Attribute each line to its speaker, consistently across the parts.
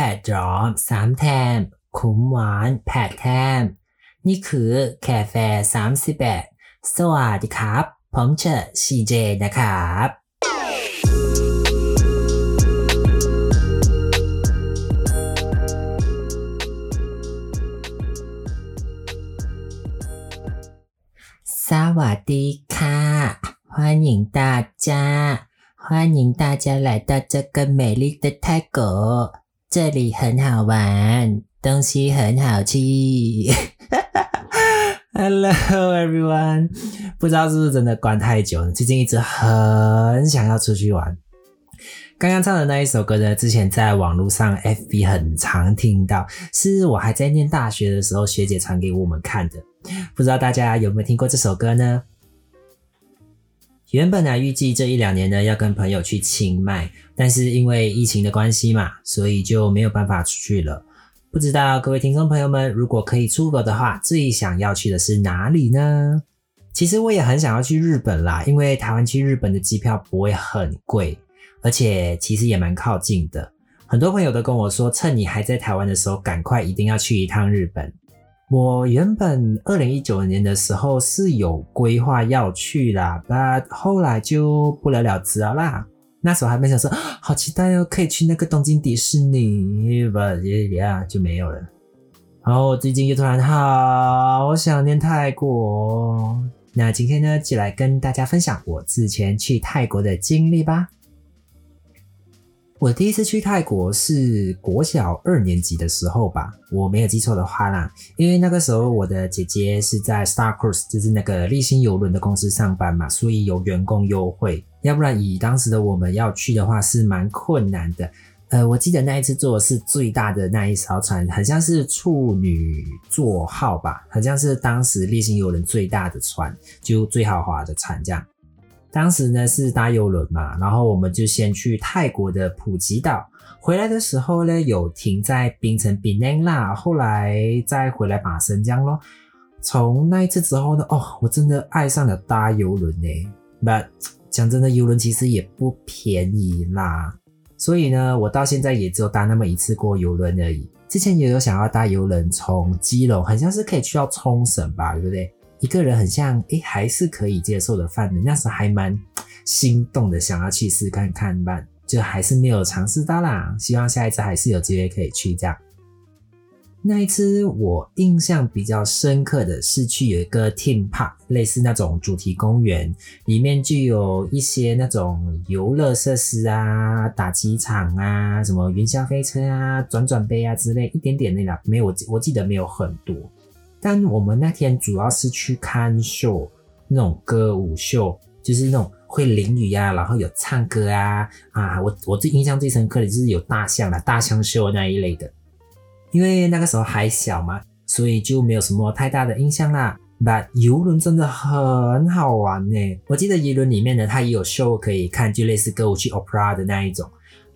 Speaker 1: แผดร้อมสามแทมขมหวานแผดแทม นี่คือแคแฟสามสิบแปดสวัสดีครับ ผมเชอชีเจนะครับสวัสดีค่ะ欢迎大家欢迎大家来到这个美丽的泰国这里很好玩，东西很好吃。Hello everyone，不知道是不是真的关太久了，最近一直很想要出去玩。刚刚唱的那一首歌呢，之前在网络上 FB 很常听到，是我还在念大学的时候学姐传给我们看的。不知道大家有没有听过这首歌呢？原本呢，预计这一两年呢要跟朋友去清迈，但是因为疫情的关系嘛，所以就没有办法出去了。不知道各位听众朋友们，如果可以出国的话，最想要去的是哪里呢？其实我也很想要去日本啦，因为台湾去日本的机票不会很贵，而且其实也蛮靠近的。很多朋友都跟我说，趁你还在台湾的时候，赶快一定要去一趟日本。我原本二零一九年的时候是有规划要去啦，但后来就不了了之了啦。那时候还没想说，好期待哦，可以去那个东京迪士尼，不呀就没有了。然后最近又突然好想念泰国，那今天呢，就来跟大家分享我之前去泰国的经历吧。我第一次去泰国是国小二年级的时候吧，我没有记错的话啦，因为那个时候我的姐姐是在 Star Cruise，就是那个立新邮轮的公司上班嘛，所以有员工优惠，要不然以当时的我们要去的话是蛮困难的。呃，我记得那一次坐的是最大的那一艘船，很像是处女座号吧，好像是当时立新邮轮最大的船，就最豪华的船这样。当时呢是搭游轮嘛，然后我们就先去泰国的普吉岛，回来的时候呢有停在槟城槟榔啦，后来再回来马生江咯。从那一次之后呢，哦，我真的爱上了搭游轮呢。But 讲真的，游轮其实也不便宜啦，所以呢，我到现在也只有搭那么一次过游轮而已。之前也有想要搭游轮从基隆，好像是可以去到冲绳吧，对不对？一个人很像，诶，还是可以接受的范围。那时还蛮心动的，想要去试看看吧，就还是没有尝试到啦。希望下一次还是有机会可以去这样。那一次我印象比较深刻的是去有一个 theme park，类似那种主题公园，里面就有一些那种游乐设施啊，打机场啊，什么云霄飞车啊，转转杯啊之类，一点点那啦，没有我我记得没有很多。但我们那天主要是去看秀，那种歌舞秀，就是那种会淋雨呀，然后有唱歌啊啊！我我最印象最深刻的就是有大象啦，大象秀那一类的。因为那个时候还小嘛，所以就没有什么太大的印象啦。But 游轮真的很好玩呢，我记得游轮里面呢，它也有秀可以看，就类似歌舞剧 opera 的那一种。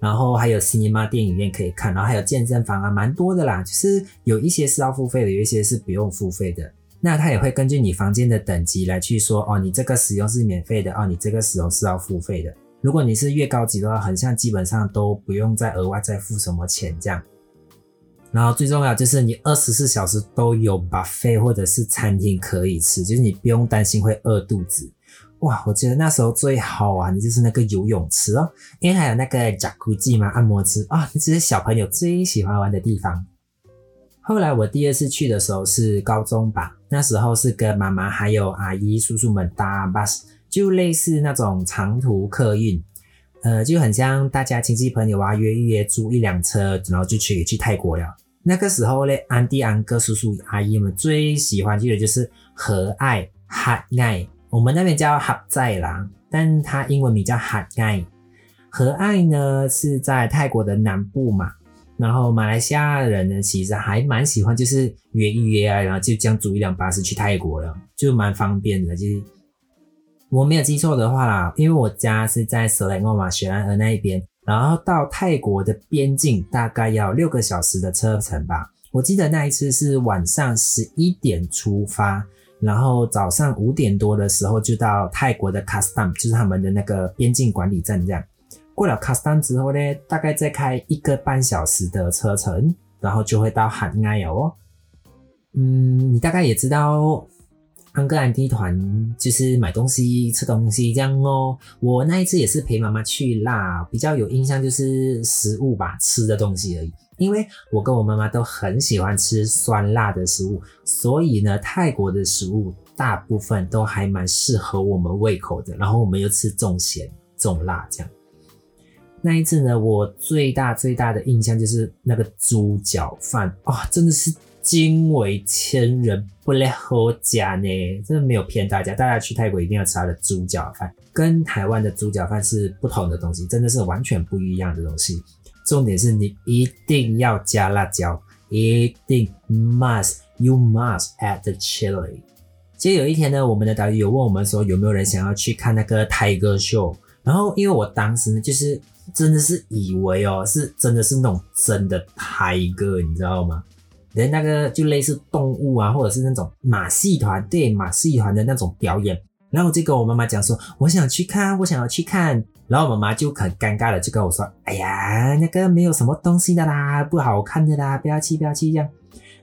Speaker 1: 然后还有 cinema 电影院可以看，然后还有健身房啊，蛮多的啦。就是有一些是要付费的，有一些是不用付费的。那它也会根据你房间的等级来去说，哦，你这个使用是免费的，哦，你这个使用是要付费的。如果你是越高级的话，很像基本上都不用再额外再付什么钱这样。然后最重要就是你二十四小时都有 buffet 或者是餐厅可以吃，就是你不用担心会饿肚子。哇，我觉得那时候最好玩的就是那个游泳池哦，因为还有那个 jacuzzi 嘛，按摩池啊，这是小朋友最喜欢玩的地方。后来我第二次去的时候是高中吧，那时候是跟妈妈还有阿姨叔叔们搭 bus，就类似那种长途客运，呃，就很像大家亲戚朋友啊约一约租一辆车，然后就去去泰国了。那个时候嘞，安迪安哥叔叔阿姨们最喜欢去的就是和爱海爱。我们那边叫哈在啦，但它英文名叫哈爱。和爱呢是在泰国的南部嘛，然后马来西亚人呢其实还蛮喜欢，就是约一约啊，然后就这样租一辆巴士去泰国了，就蛮方便的。就是我没有记错的话啦，因为我家是在斯莱诺马雪兰莪那一边，然后到泰国的边境大概要六个小时的车程吧。我记得那一次是晚上十一点出发。然后早上五点多的时候就到泰国的 custom，就是他们的那个边境管理站，这样过了卡斯丹之后呢，大概再开一个半小时的车程，然后就会到海奈了哦。嗯，你大概也知道。安哥安迪团就是买东西、吃东西这样哦。我那一次也是陪妈妈去啦，比较有印象就是食物吧，吃的东西而已。因为我跟我妈妈都很喜欢吃酸辣的食物，所以呢，泰国的食物大部分都还蛮适合我们胃口的。然后我们又吃重咸、重辣这样。那一次呢，我最大最大的印象就是那个猪脚饭啊，真的是。惊为千人，不赖好假呢！真的没有骗大家，大家去泰国一定要吃它的猪脚饭，跟台湾的猪脚饭是不同的东西，真的是完全不一样的东西。重点是你一定要加辣椒，一定 must，you must add the chili。其实有一天呢，我们的导游有问我们说有没有人想要去看那个泰戈秀，然后因为我当时呢就是真的是以为哦是真的是那种真的泰戈，你知道吗？连那个就类似动物啊，或者是那种马戏团，对马戏团的那种表演，然后我就跟我妈妈讲说，我想去看，我想要去看，然后妈妈就很尴尬的就跟我说，哎呀，那个没有什么东西的啦，不好看的啦，不要去，不要去这样。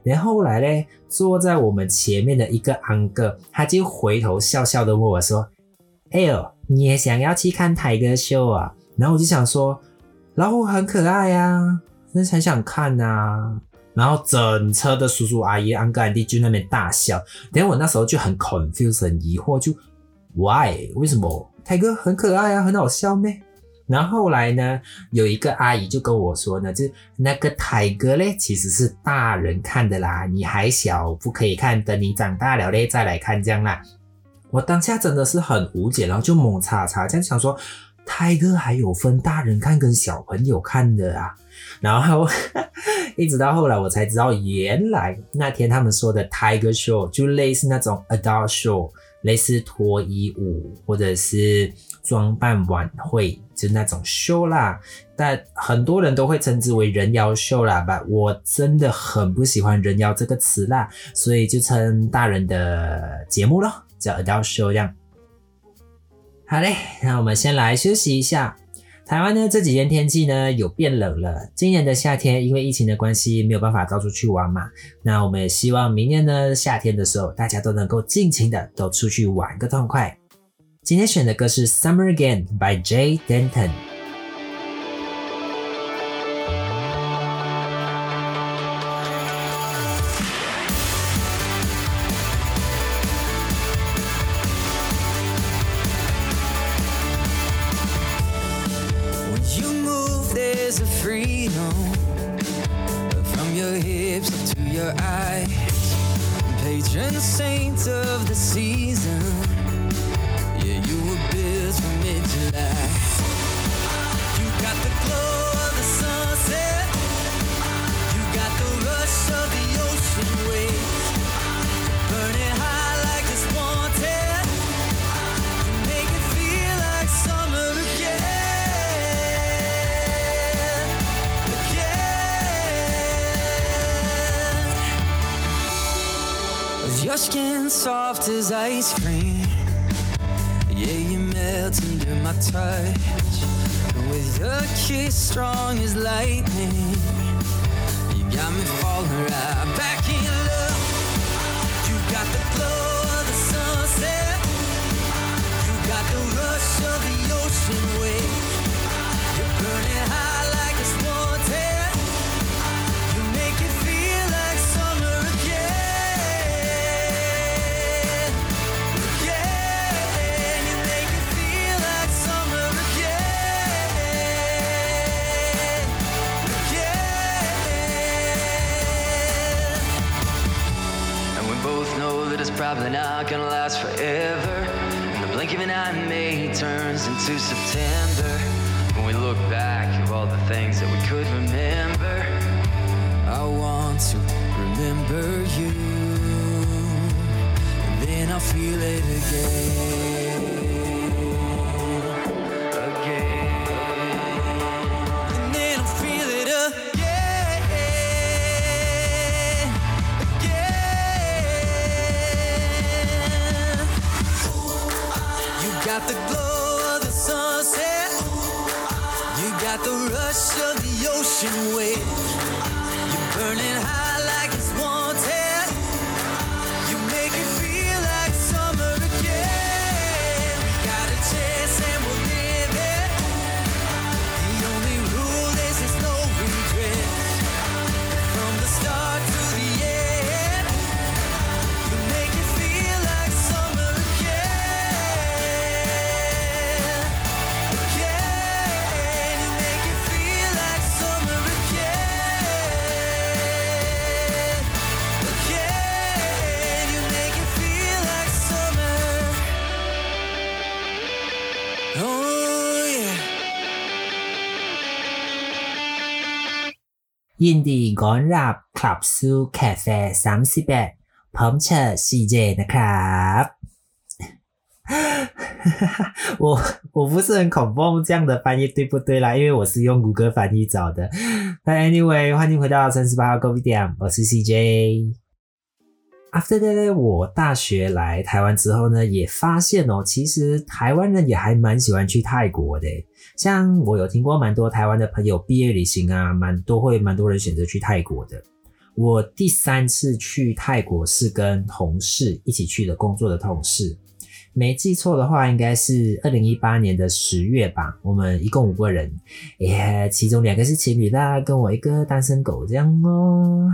Speaker 1: 然后后来呢，坐在我们前面的一个安哥，他就回头笑笑的问我说，哎呦，你也想要去看泰戈秀啊？然后我就想说，老虎很可爱呀，真的很想看呐。然后整车的叔叔阿姨、安哥、安弟就那边大笑，等我那时候就很 confused、很疑惑，就 why 为什么泰哥很可爱啊，很好笑咩？然后后来呢，有一个阿姨就跟我说呢，就那个泰哥嘞，其实是大人看的啦，你还小不可以看，等你长大了嘞再来看这样啦。我当下真的是很无解，然后就猛叉叉这样想说，泰哥还有分大人看跟小朋友看的啊。然后 一直到后来，我才知道，原来那天他们说的 Tiger Show 就类似那种 Adult Show，类似脱衣舞或者是装扮晚会，就那种秀啦。但很多人都会称之为人妖秀啦吧。我真的很不喜欢人妖这个词啦，所以就称大人的节目咯，叫 Adult Show 这样。好嘞，那我们先来休息一下。台湾呢这几天天气呢有变冷了，今年的夏天因为疫情的关系没有办法到处去玩嘛，那我们也希望明年呢夏天的时候大家都能够尽情的都出去玩个痛快。今天选的歌是《Summer Again》by Jay Denton。
Speaker 2: soft as ice cream. Yeah, you melt under my touch. And with your kiss strong as lightning, you got me falling right back in love. You got the glow of the sunset. You got the rush of the ocean wave. Gonna last forever. And the blink of an eye May turns into September. When we look back at all the things that we could remember, I want to remember you. And then I'll feel it again. Russian way.
Speaker 1: ยินดีต้อนรับกลับสู่แคเฟ่31พร้อมเชิญ CJ นะครับ 我我不是很恐慌这样的翻译对不对啦？因为我是用谷歌翻译找的。那 anyway，欢迎回到三十八号 Go v i d e 我是 CJ。 After that，我大学来台湾之后呢，也发现哦，其实台湾人也还蛮喜欢去泰国的。像我有听过蛮多台湾的朋友毕业旅行啊，蛮多会蛮多人选择去泰国的。我第三次去泰国是跟同事一起去的，工作的同事。没记错的话，应该是二零一八年的十月吧。我们一共五个人，耶，其中两个是情侣啦，跟我一个单身狗这样哦。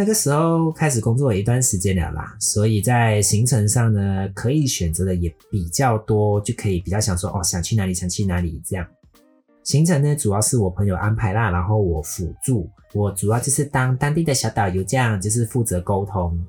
Speaker 1: 那个时候开始工作一段时间了啦，所以在行程上呢，可以选择的也比较多，就可以比较想说哦，想去哪里想去哪里这样。行程呢，主要是我朋友安排啦，然后我辅助，我主要就是当当地的小导游，这样就是负责沟通。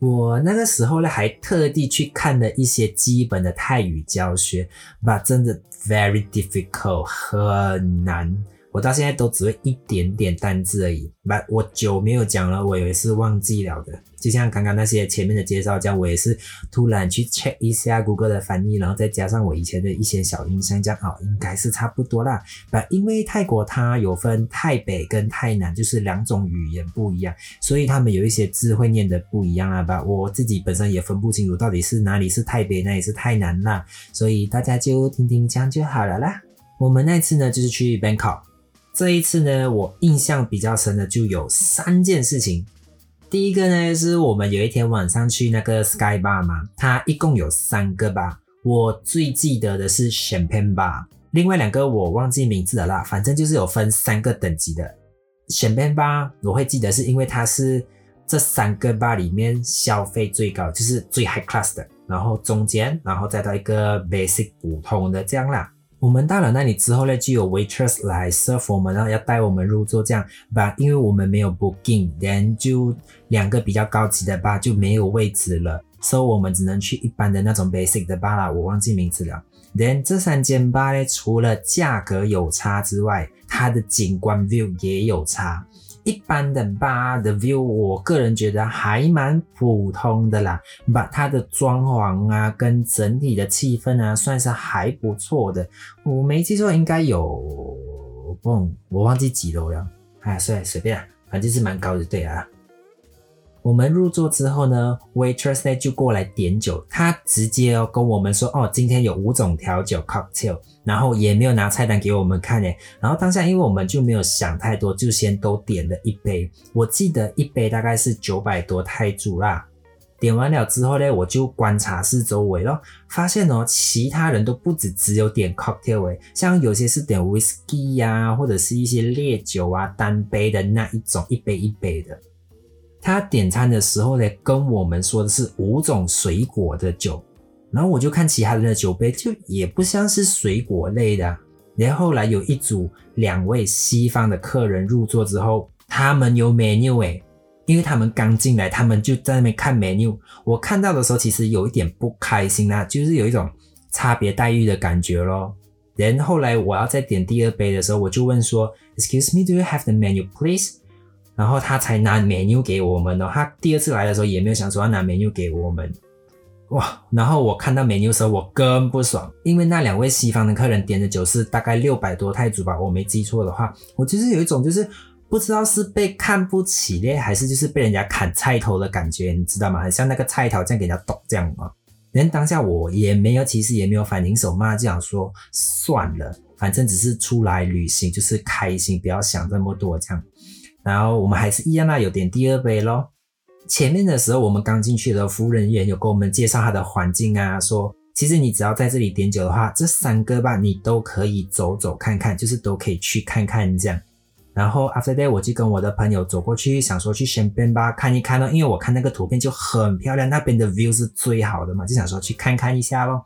Speaker 1: 我那个时候呢，还特地去看了一些基本的泰语教学，吧，真的 very difficult，很难。我到现在都只会一点点单字而已，把我久没有讲了，我也是忘记了的。就像刚刚那些前面的介绍这样，我也是突然去 check 一下 Google 的翻译，然后再加上我以前的一些小印象，这样哦，应该是差不多啦。把，因为泰国它有分泰北跟泰南，就是两种语言不一样，所以他们有一些字会念的不一样啊把。我自己本身也分不清楚到底是哪里是泰北，哪里是泰南啦，所以大家就听听这样就好了啦。我们那次呢，就是去 Bangkok。这一次呢，我印象比较深的就有三件事情。第一个呢，是我们有一天晚上去那个 Sky Bar 嘛，它一共有三个吧。我最记得的是 Champagne Bar，另外两个我忘记名字了啦。反正就是有分三个等级的 Champagne Bar，我会记得是因为它是这三个 bar 里面消费最高，就是最 high class 的，然后中间，然后再到一个 basic 普通的这样啦。我们到了那里之后呢，就有 waitress 来 serve 我们，然后要带我们入座这样吧。因为我们没有 booking，then 就两个比较高级的吧就没有位置了，所以我们只能去一般的那种 basic 的吧啦，我忘记名字了。then 这三间吧呢，除了价格有差之外，它的景观 view 也有差。一般的吧的 view，我个人觉得还蛮普通的啦，把它的装潢啊跟整体的气氛啊算是还不错的。我没记错，应该有，不，我忘记几楼了，哎，算随便，反正是蛮高的，对啊。我们入座之后呢，waitress 就过来点酒，他直接哦跟我们说，哦，今天有五种调酒 cocktail，然后也没有拿菜单给我们看诶，然后当下因为我们就没有想太多，就先都点了一杯，我记得一杯大概是九百多泰铢啦。点完了之后呢，我就观察四周围咯，发现哦，其他人都不止只有点 cocktail 诶，像有些是点 whisky 呀、或者是一些烈酒啊，单杯的那一种，一杯一杯的。他点餐的时候呢，跟我们说的是五种水果的酒，然后我就看其他人的酒杯，就也不像是水果类的。然后后来有一组两位西方的客人入座之后，他们有 menu 诶，因为他们刚进来，他们就在那边看 menu。我看到的时候，其实有一点不开心啦，就是有一种差别待遇的感觉咯。然后来我要再点第二杯的时候，我就问说，Excuse me, do you have the menu, please？然后他才拿 menu 给我们哦。他第二次来的时候也没有想说要拿 menu 给我们，哇！然后我看到 menu 的时候我更不爽，因为那两位西方的客人点的酒是大概六百多泰铢吧，我没记错的话，我就是有一种就是不知道是被看不起嘞，还是就是被人家砍菜头的感觉，你知道吗？很像那个菜头这样给人家剁这样啊。连当下我也没有，其实也没有反应手骂，就想说算了。反正只是出来旅行，就是开心，不要想这么多这样。然后我们还是一样啦，有点第二杯咯。前面的时候，我们刚进去的，服务人员有跟我们介绍他的环境啊，说其实你只要在这里点酒的话，这三个吧你都可以走走看看，就是都可以去看看这样。然后 after that 我就跟我的朋友走过去，想说去先边吧看一看咯，因为我看那个图片就很漂亮，那边的 view 是最好的嘛，就想说去看看一下咯。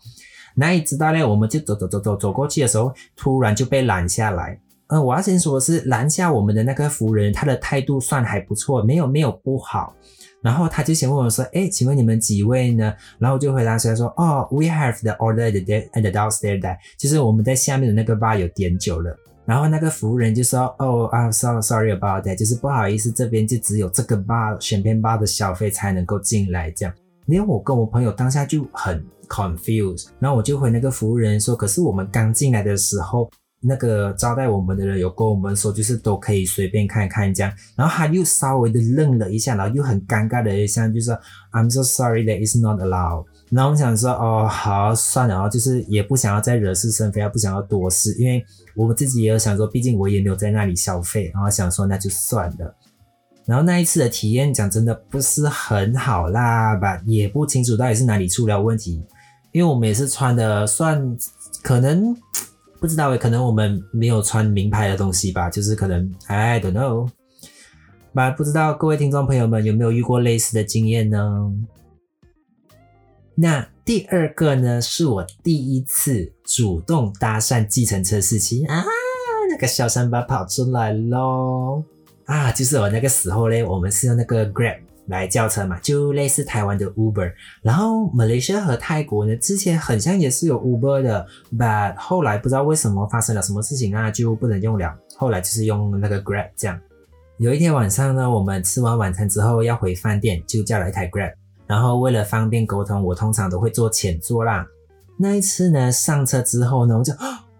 Speaker 1: 哪里知道呢？我们就走走走走走过去的时候，突然就被拦下来。呃，我要先说的是，拦下我们的那个服务人，他的态度算还不错，没有没有不好。然后他就先问我说：“哎，请问你们几位呢？”然后我就回答说：“说哦，we have the order the at the downstairs that，就是我们在下面的那个 bar 有点酒了。”然后那个服务人就说：“哦啊，sorry sorry about that，就是不好意思，这边就只有这个 bar 选片 bar 的消费才能够进来这样。”连我跟我朋友当下就很 confused，然后我就回那个服务人说：“可是我们刚进来的时候。”那个招待我们的人有跟我们说，就是都可以随便看看这样，然后他又稍微的愣了一下，然后又很尴尬的一下，就说 I'm so sorry that is not allowed。然后我们想说，哦，好，算了，然后就是也不想要再惹是生非，也不想要多事，因为我们自己也有想说，毕竟我也没有在那里消费，然后想说那就算了。然后那一次的体验讲真的不是很好啦吧，也不清楚到底是哪里出了问题，因为我们也是穿的算可能。不知道诶，可能我们没有穿名牌的东西吧，就是可能 I don't know。那不知道各位听众朋友们有没有遇过类似的经验呢？那第二个呢，是我第一次主动搭讪计程车司机啊，那个小三八跑出来喽啊，就是我那个时候嘞，我们是用那个 Grab。来叫车嘛，就类似台湾的 Uber，然后 Malaysia 和泰国呢，之前很像也是有 Uber 的，but 后来不知道为什么发生了什么事情啊，就不能用了。后来就是用那个 Grab 这样。有一天晚上呢，我们吃完晚餐之后要回饭店，就叫了一台 Grab，然后为了方便沟通，我通常都会坐前座啦。那一次呢，上车之后呢，我就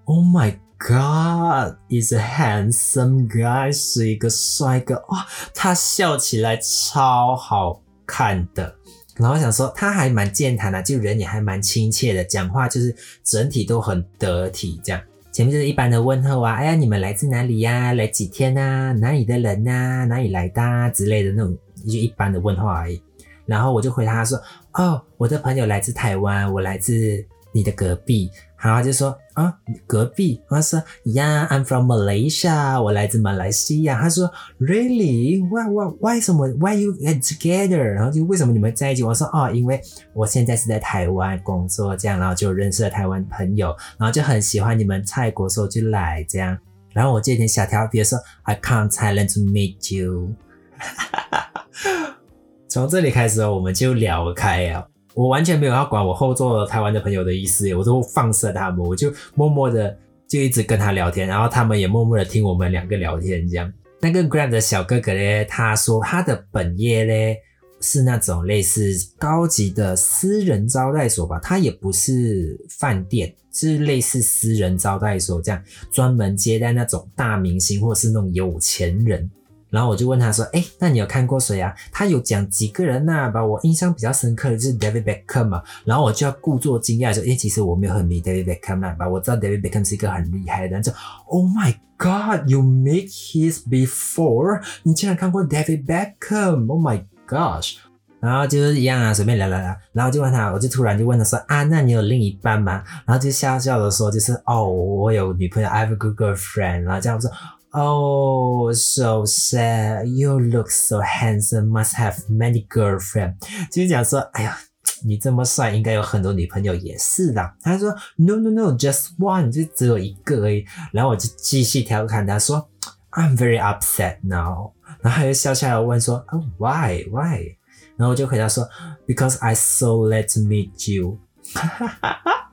Speaker 1: Oh my。God is a handsome guy，是一个帅哥哇！他笑起来超好看的，然后想说他还蛮健谈的，就人也还蛮亲切的，讲话就是整体都很得体。这样前面就是一般的问候啊，哎呀，你们来自哪里呀？来几天啊？哪里的人呐？哪里来的之类的那种，就一般的问候而已。然后我就回答他说，哦，我的朋友来自台湾，我来自你的隔壁。然后就说啊，隔壁。他说，Yeah，I'm from Malaysia，我来自马来西亚。他说，Really？Why why Why 什么？Why you get together？然后就为什么你们在一起？我说哦，因为我现在是在台湾工作，这样，然后就认识了台湾朋友，然后就很喜欢你们泰国，所以就来这样。然后我这点小调皮说，I come Thailand to meet you。从这里开始，我们就聊开了。我完全没有要管我后座台湾的朋友的意思，我都放射他们，我就默默的就一直跟他聊天，然后他们也默默的听我们两个聊天。这样，那个 Grab 的小哥哥呢，他说他的本业呢是那种类似高级的私人招待所吧，他也不是饭店，是类似私人招待所这样，专门接待那种大明星或是那种有钱人。然后我就问他说：“哎，那你有看过谁啊？”他有讲几个人呐，把我印象比较深刻的就是 David Beckham 嘛。然后我就要故作惊讶说：“哎，其实我没有很迷 David Beckham 呐，吧？我知道 David Beckham 是一个很厉害的人。”就 “Oh my God, you meet his before？你竟然看过 David Beckham？Oh my gosh！” 然后就是一样啊，随便聊聊聊。然后就问他，我就突然就问他说：“啊，那你有另一半吗？”然后就笑笑的说：“就是哦，我有女朋友，I have a good girlfriend。”然后这样说。Oh, so sad. You look so handsome. Must have many girlfriend. 就是讲说，哎呀，你这么帅，应该有很多女朋友也是的。他说，No, no, no, just one，就只有一个而已。然后我就继续调侃他说，I'm very upset now。然后他就笑笑的问说，Oh, why, why？然后我就回答说，Because I so glad to meet you。哈哈哈哈。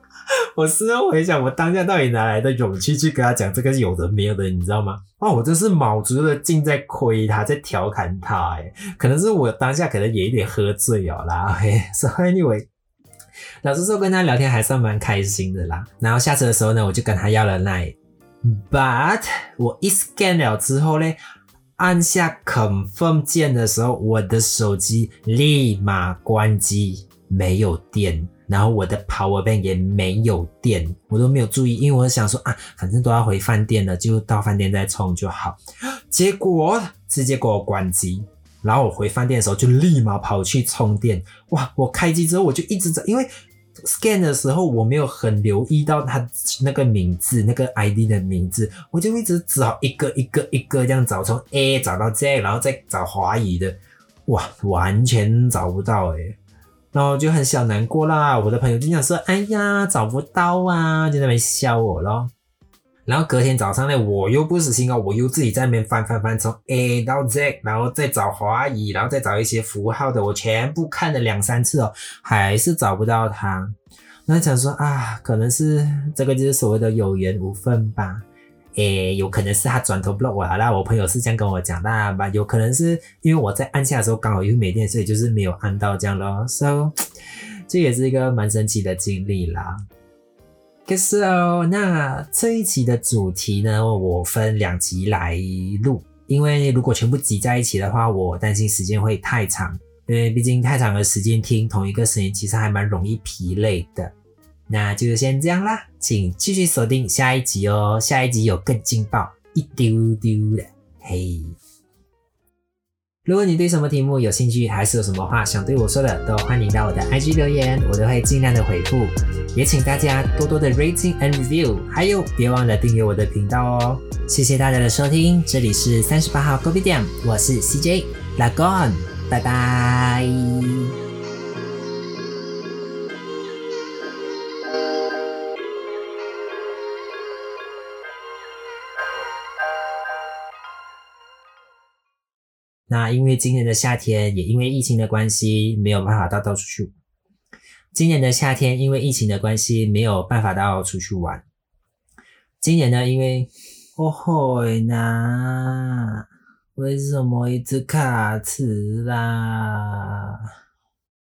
Speaker 1: 我事后回想，我当下到底哪来的勇气去跟他讲这个有的没有的，你知道吗？哦，我真是卯足了劲在亏他，在调侃他，哎，可能是我当下可能也有点喝醉了啦。OK，所以 anyway，老实说跟他聊天还算蛮开心的啦。然后下车的时候呢，我就跟他要了奶，but 我一 scan 了之后呢，按下 confirm 键的时候，我的手机立马关机，没有电。然后我的 power bank 也没有电，我都没有注意，因为我想说啊，反正都要回饭店了，就到饭店再充就好。结果直接给我关机，然后我回饭店的时候就立马跑去充电。哇！我开机之后我就一直在，因为 scan 的时候我没有很留意到它那个名字，那个 ID 的名字，我就一直找一个一个一个这样找，从 A 找到 Z，然后再找华语的，哇，完全找不到诶、然后就很小难过啦。我的朋友就想说：“哎呀，找不到啊！”就在那边笑我咯。然后隔天早上呢，我又不死心哦，我又自己在那边翻翻翻，从 A 到 Z，然后再找华语，然后再找一些符号的，我全部看了两三次哦，还是找不到它。那想说啊，可能是这个就是所谓的有缘无分吧。诶，有可能是他转头 block 我啦，我朋友是这样跟我讲的吧，有可能是因为我在按下的时候刚好又没电，所以就是没有按到这样咯。So，这也是一个蛮神奇的经历啦。可是哦，那这一期的主题呢，我分两集来录，因为如果全部挤在一起的话，我担心时间会太长，因为毕竟太长的时间听同一个声音，其实还蛮容易疲累的。那就先这样啦，请继续锁定下一集哦，下一集有更劲爆一丢丢的，嘿。如果你对什么题目有兴趣，还是有什么话想对我说的，都欢迎到我的 IG 留言，我都会尽量的回复。也请大家多多的 rating and review，还有别忘了订阅我的频道哦。谢谢大家的收听，这里是三十八号 Kobe 店，我是 CJ，拉 gone，拜拜。那因为今年的夏天，也因为疫情的关系，没有办法到到处去。今年的夏天，因为疫情的关系，没有办法到处去玩。今年呢，因为哦吼那，为什么一直卡词啦？